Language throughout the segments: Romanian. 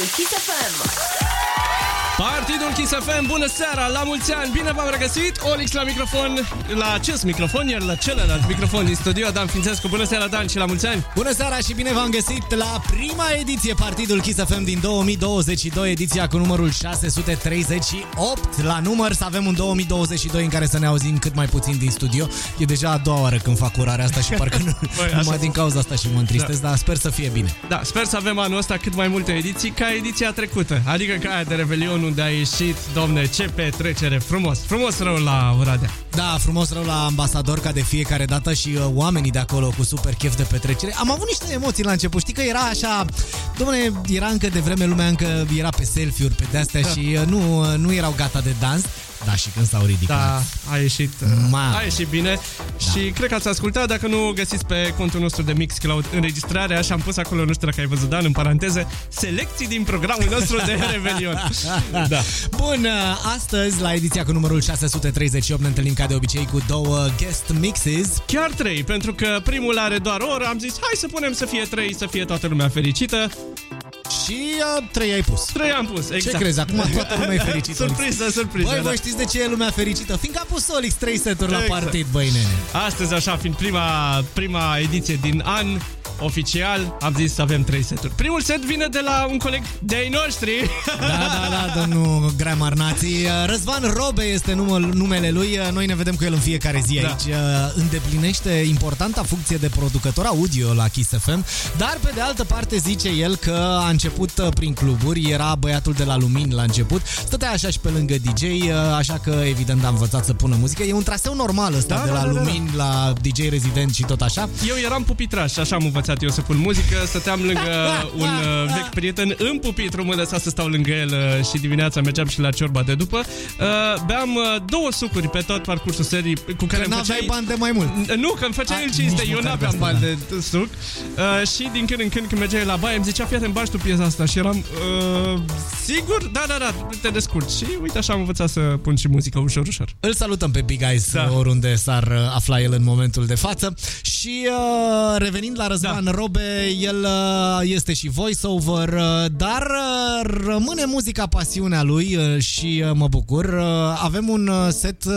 Partidul Kiss FM. Partidul Kiss FM, bună seara, la mulți ani, bine v-am regăsit, Olix la microfon, la acest microfon, iar la celălalt microfon din studio, Dan Fințescu, bună seara Dan și la mulți ani. Bună seara și bine v-am găsit la prima ediție Partidul Kiss FM din 2022, ediția cu numărul 638 la număr, să avem un 2022 în care să ne auzim cât mai puțin din studio. E deja a doua oară când fac urarea asta și parcă nu, Băi, numai așa din cauza asta și mă întristez, da. dar sper să fie bine. Da, sper să avem anul ăsta cât mai multe ediții ca ediția trecută, adică ca aia de Revelion unde a ieșit, domne, ce petrecere, frumos, frumos rău la Oradea. Da, frumos rău la ambasador ca de fiecare dată și uh, oamenii de acolo cu super chef de petrecere. Am avut niște emoții la început, știi că era așa, domne, era încă de vreme lumea încă era pe selfie-uri pe de-astea și uh, nu, uh, nu erau gata de dans. Da, și când s-au ridicat. Da, a ieșit, Ma. a ieșit bine da. și cred că ați ascultat, dacă nu găsiți pe contul nostru de Mixcloud înregistrarea și am pus acolo, nu știu dacă ai văzut, Dan, în paranteze, selecții din programul nostru de Revelion. Da. Bun, astăzi la ediția cu numărul 638 ne întâlnim ca de obicei cu două guest mixes. Chiar trei, pentru că primul are doar o oră, am zis, hai să punem să fie trei, să fie toată lumea fericită. Și uh, trei ai pus. Trei am pus, exact. Ce crezi? Acum toată lumea e fericită. surpriză, surpriză. Băi, da. voi știți de ce e lumea fericită? Fiindcă a pus Olix 3 seturi Exact. la partid, băi nene. Astăzi, așa, fiind prima, prima ediție din an, oficial, am zis să avem trei seturi. Primul set vine de la un coleg de ai noștri. Da, da, da, domnul Gramar Nații. Răzvan Robe este numel, numele lui. Noi ne vedem cu el în fiecare zi Da. aici. Îndeplinește importanta funcție de producător audio la Kiss FM, dar pe de altă parte zice el că a început uh, prin cluburi, era băiatul de la Lumini la început, stătea așa și pe lângă DJ, uh, așa că evident a învățat să pună muzică. E un traseu normal ăsta Da, de da, la da, da, da. Lumini la DJ rezident și tot așa. Eu eram pupitraș, așa am învățat eu să pun muzică, stăteam lângă un uh, vechi prieten în pupitru, mă lăsa să stau lângă el uh, și dimineața mergeam și la ciorba de după. Uh, beam uh, două sucuri pe tot parcursul serii cu care Că îmi n-aveai făceai... bani de mai mult. Nu, că îmi făcea A, el cinste, nici eu măcar n-aveam de asta, bani da. de suc uh, Și din când în când când mergeai la baie Îmi zicea, fii atent, bași tu piesa asta Și eram, uh, sigur? Da, da, da, te descurci Și uite așa am învățat să pun și muzică ușor, ușor Îl salutăm pe Big Eyes Da. da. oriunde s-ar uh, afla el în momentul de față. Și uh, revenind la Răzvan Da. da. Robe, el uh, este și voiceover, uh, dar uh, rămâne muzica pasiunea lui uh, și uh, mă bucur. Uh, avem un uh, set uh,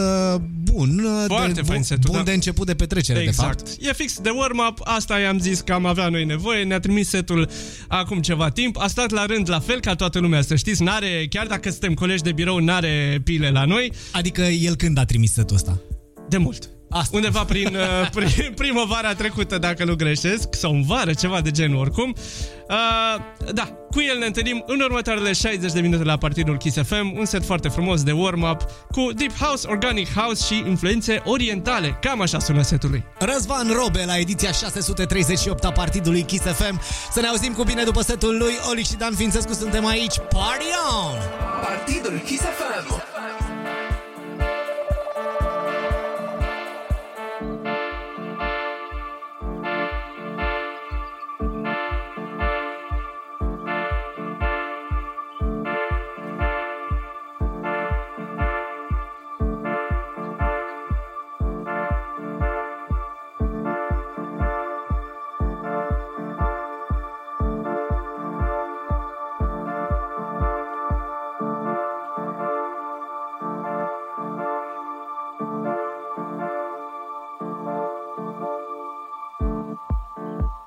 bun, uh, Foarte de, fain bun, setul, bun da. de început de petrecere, de Exact. fapt. E fix de warm-up, asta i-am zis că am avea noi nevoie, ne-a trimis setul acum ceva timp, a stat la rând la fel ca toată lumea, să știți, n-are, chiar dacă suntem colegi de birou, n-are pile la noi, Adică el când a trimis setul ăsta? de mult. Asta. Undeva prin, uh, prin primăvara trecută, dacă nu greșesc, sau în vară, ceva de genul oricum. Uh, da, cu el ne întâlnim în următoarele 60 de minute la partidul Kiss FM, un set foarte frumos de warm-up cu Deep House, Organic House și influențe orientale. Cam așa sună setul lui. Răzvan Robe la ediția 638 a partidului Kiss FM. Să ne auzim cu bine după setul lui Oli și Dan Fințescu. Suntem aici. Party on! Partidul Kiss FM.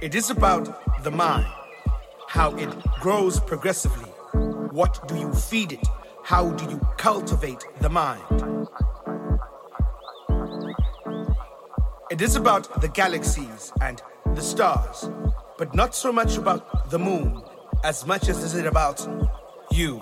It is about the mind, how it grows progressively. What do you feed it? How do you cultivate the mind? It is about the galaxies and the stars, but not so much about the moon as much as is it about you.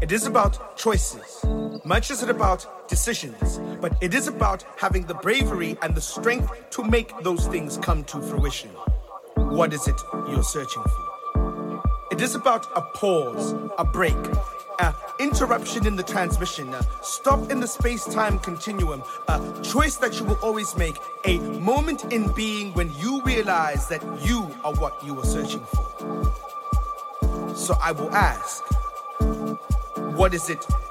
It is about choices, much is it about decisions, but it is about having the bravery and the strength to make those things come to fruition. what is it you're searching for? It is about a pause, a break, an interruption in the transmission, a stop in the space-time continuum, a choice that you will always make, a moment in being when you realize that you are what you are searching for. So I will ask, what is it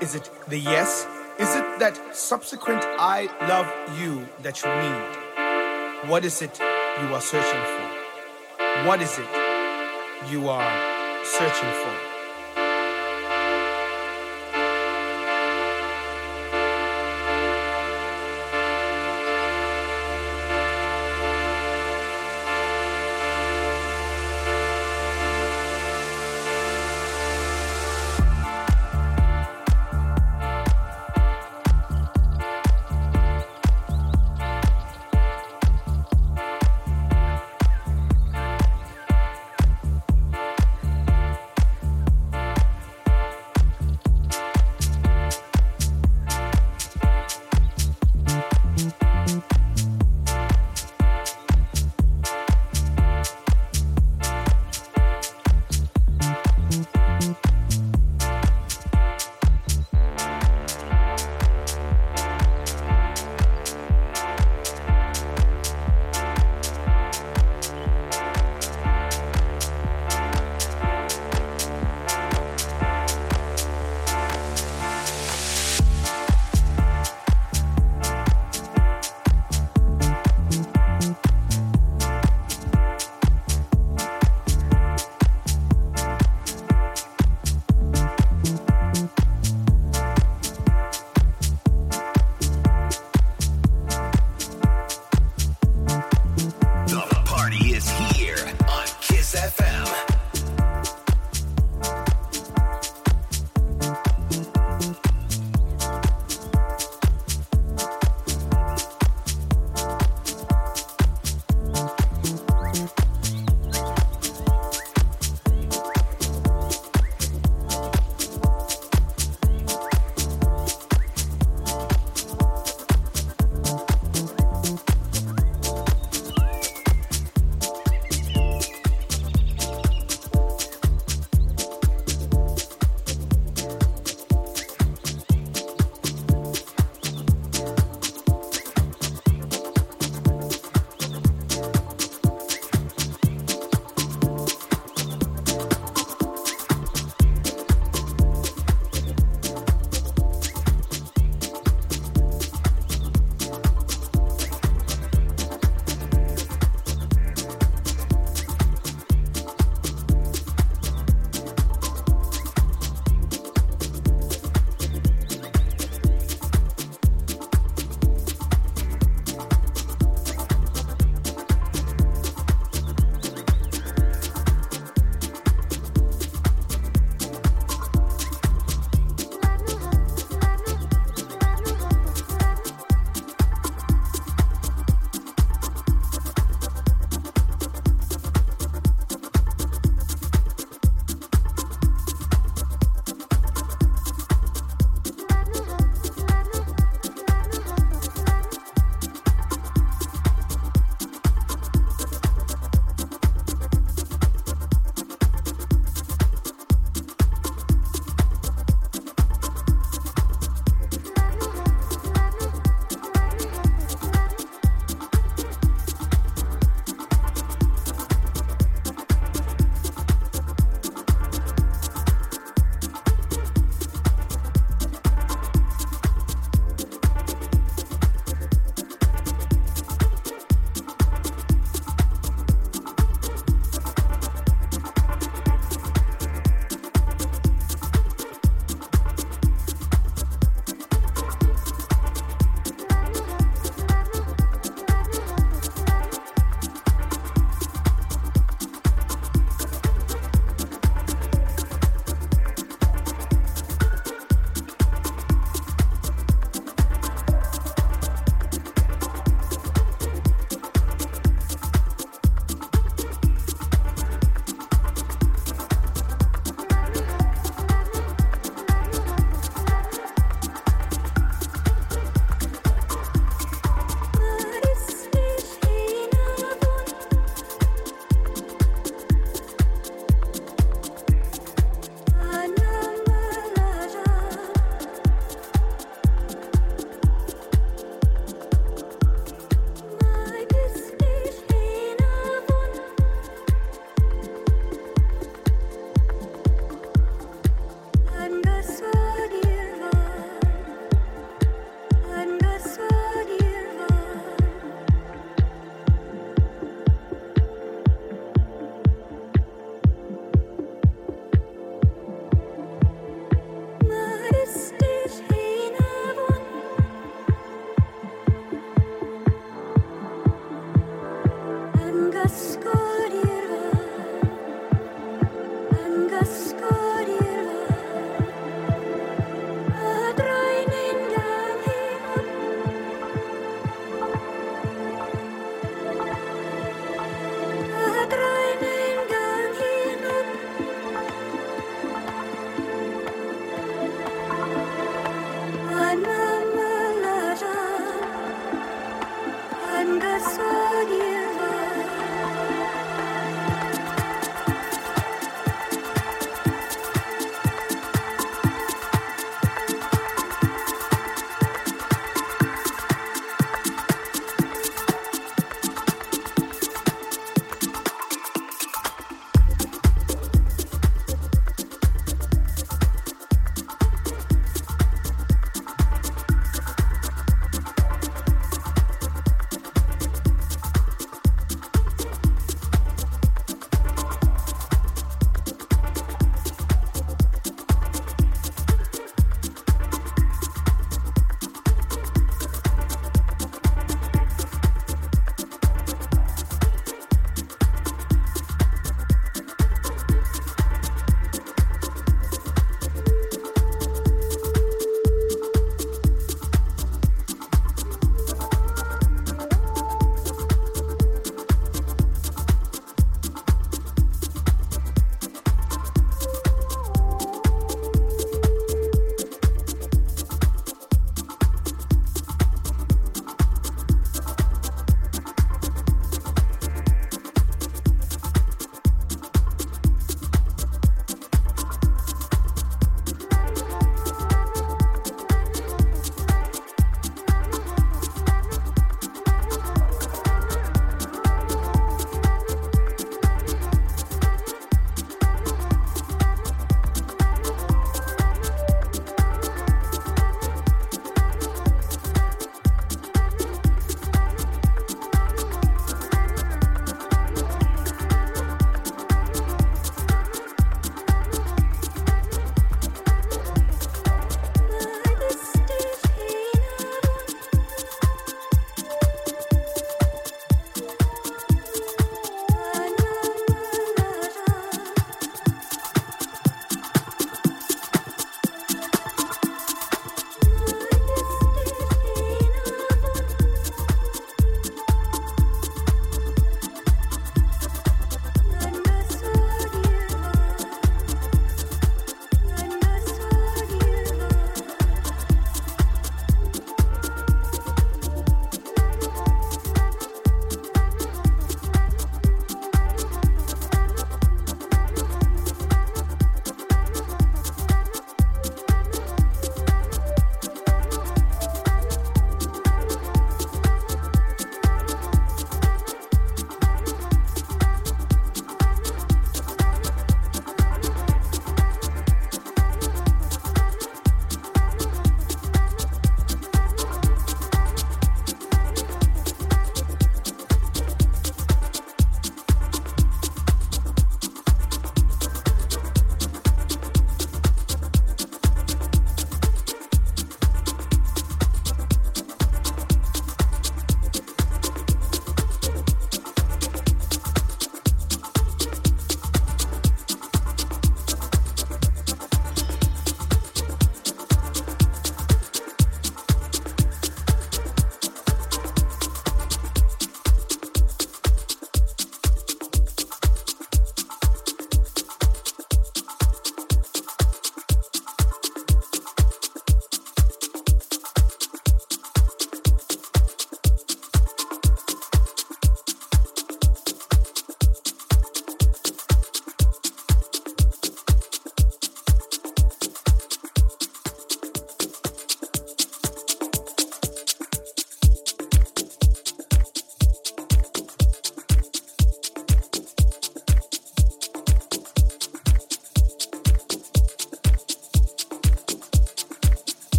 Is it the yes? Is it that subsequent I love you that you need? What is it you are searching for? What is it you are searching for?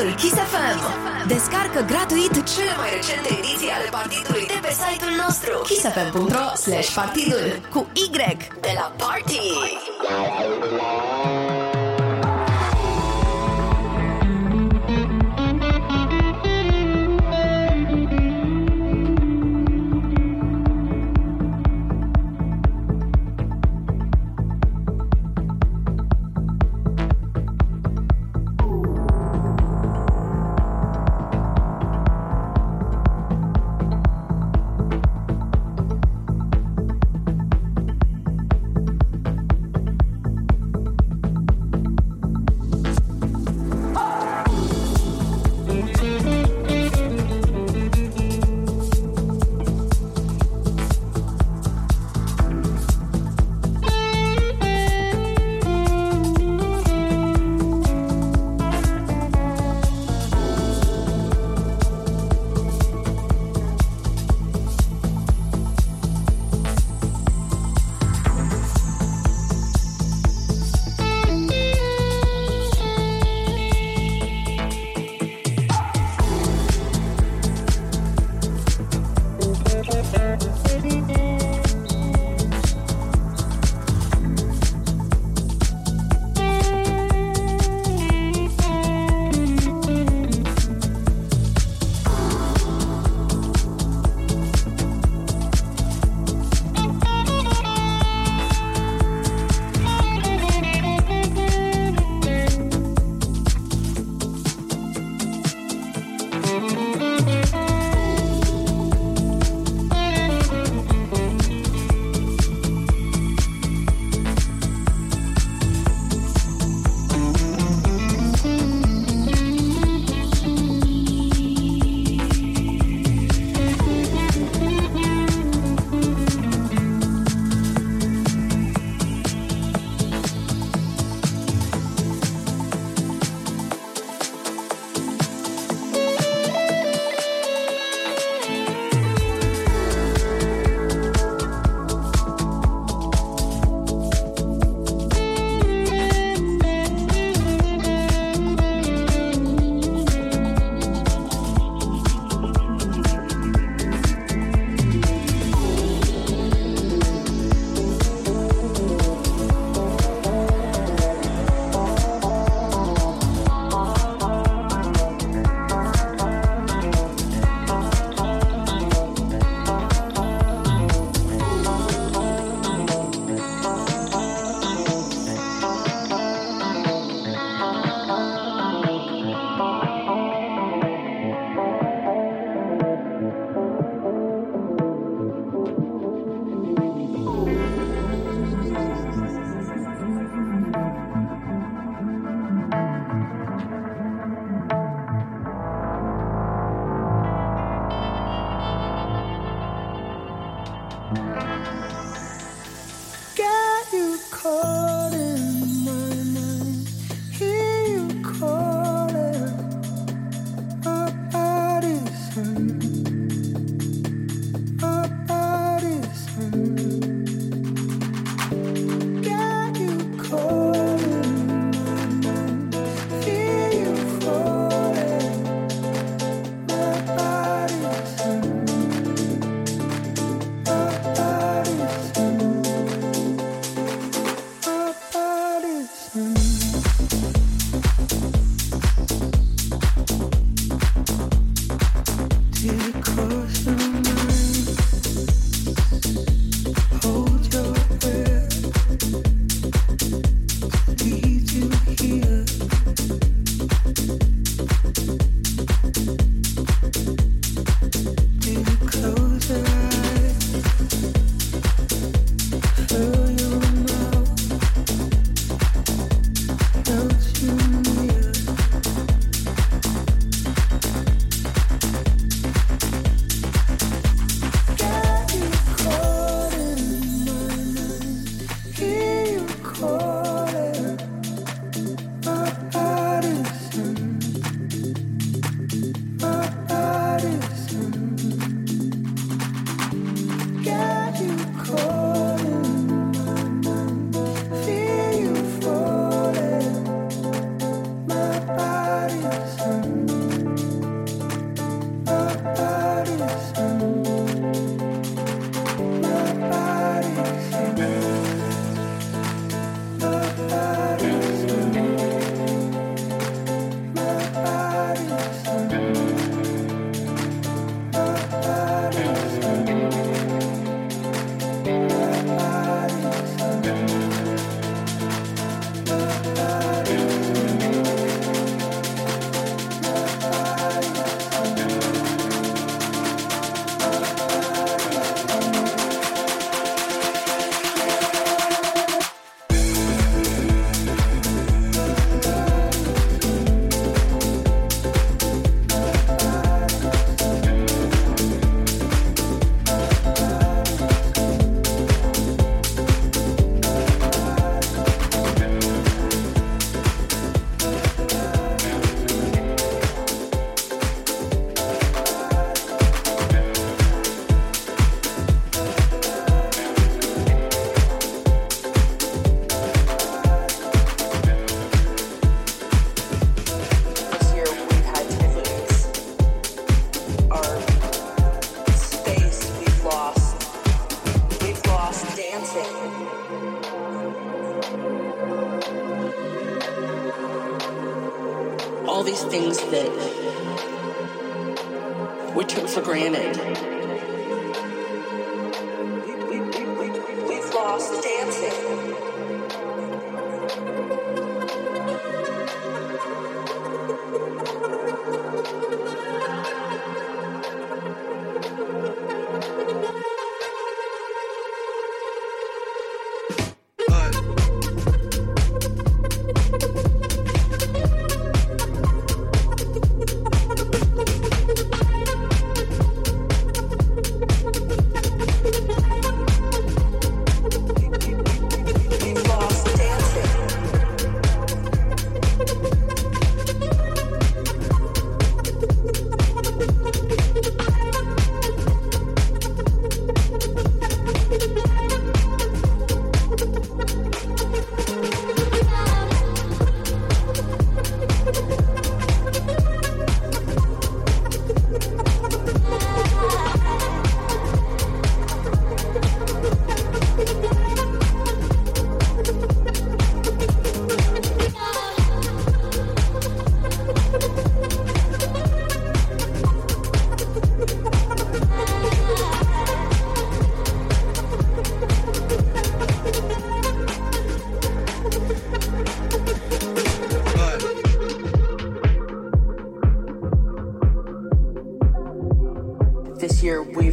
podcastul Kiss FM. Descarcă gratuit cele mai recente ediții ale partidului de pe site-ul nostru kissfm.ro slash partidul cu Y de la Party.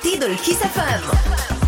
Partidul Kiss FM.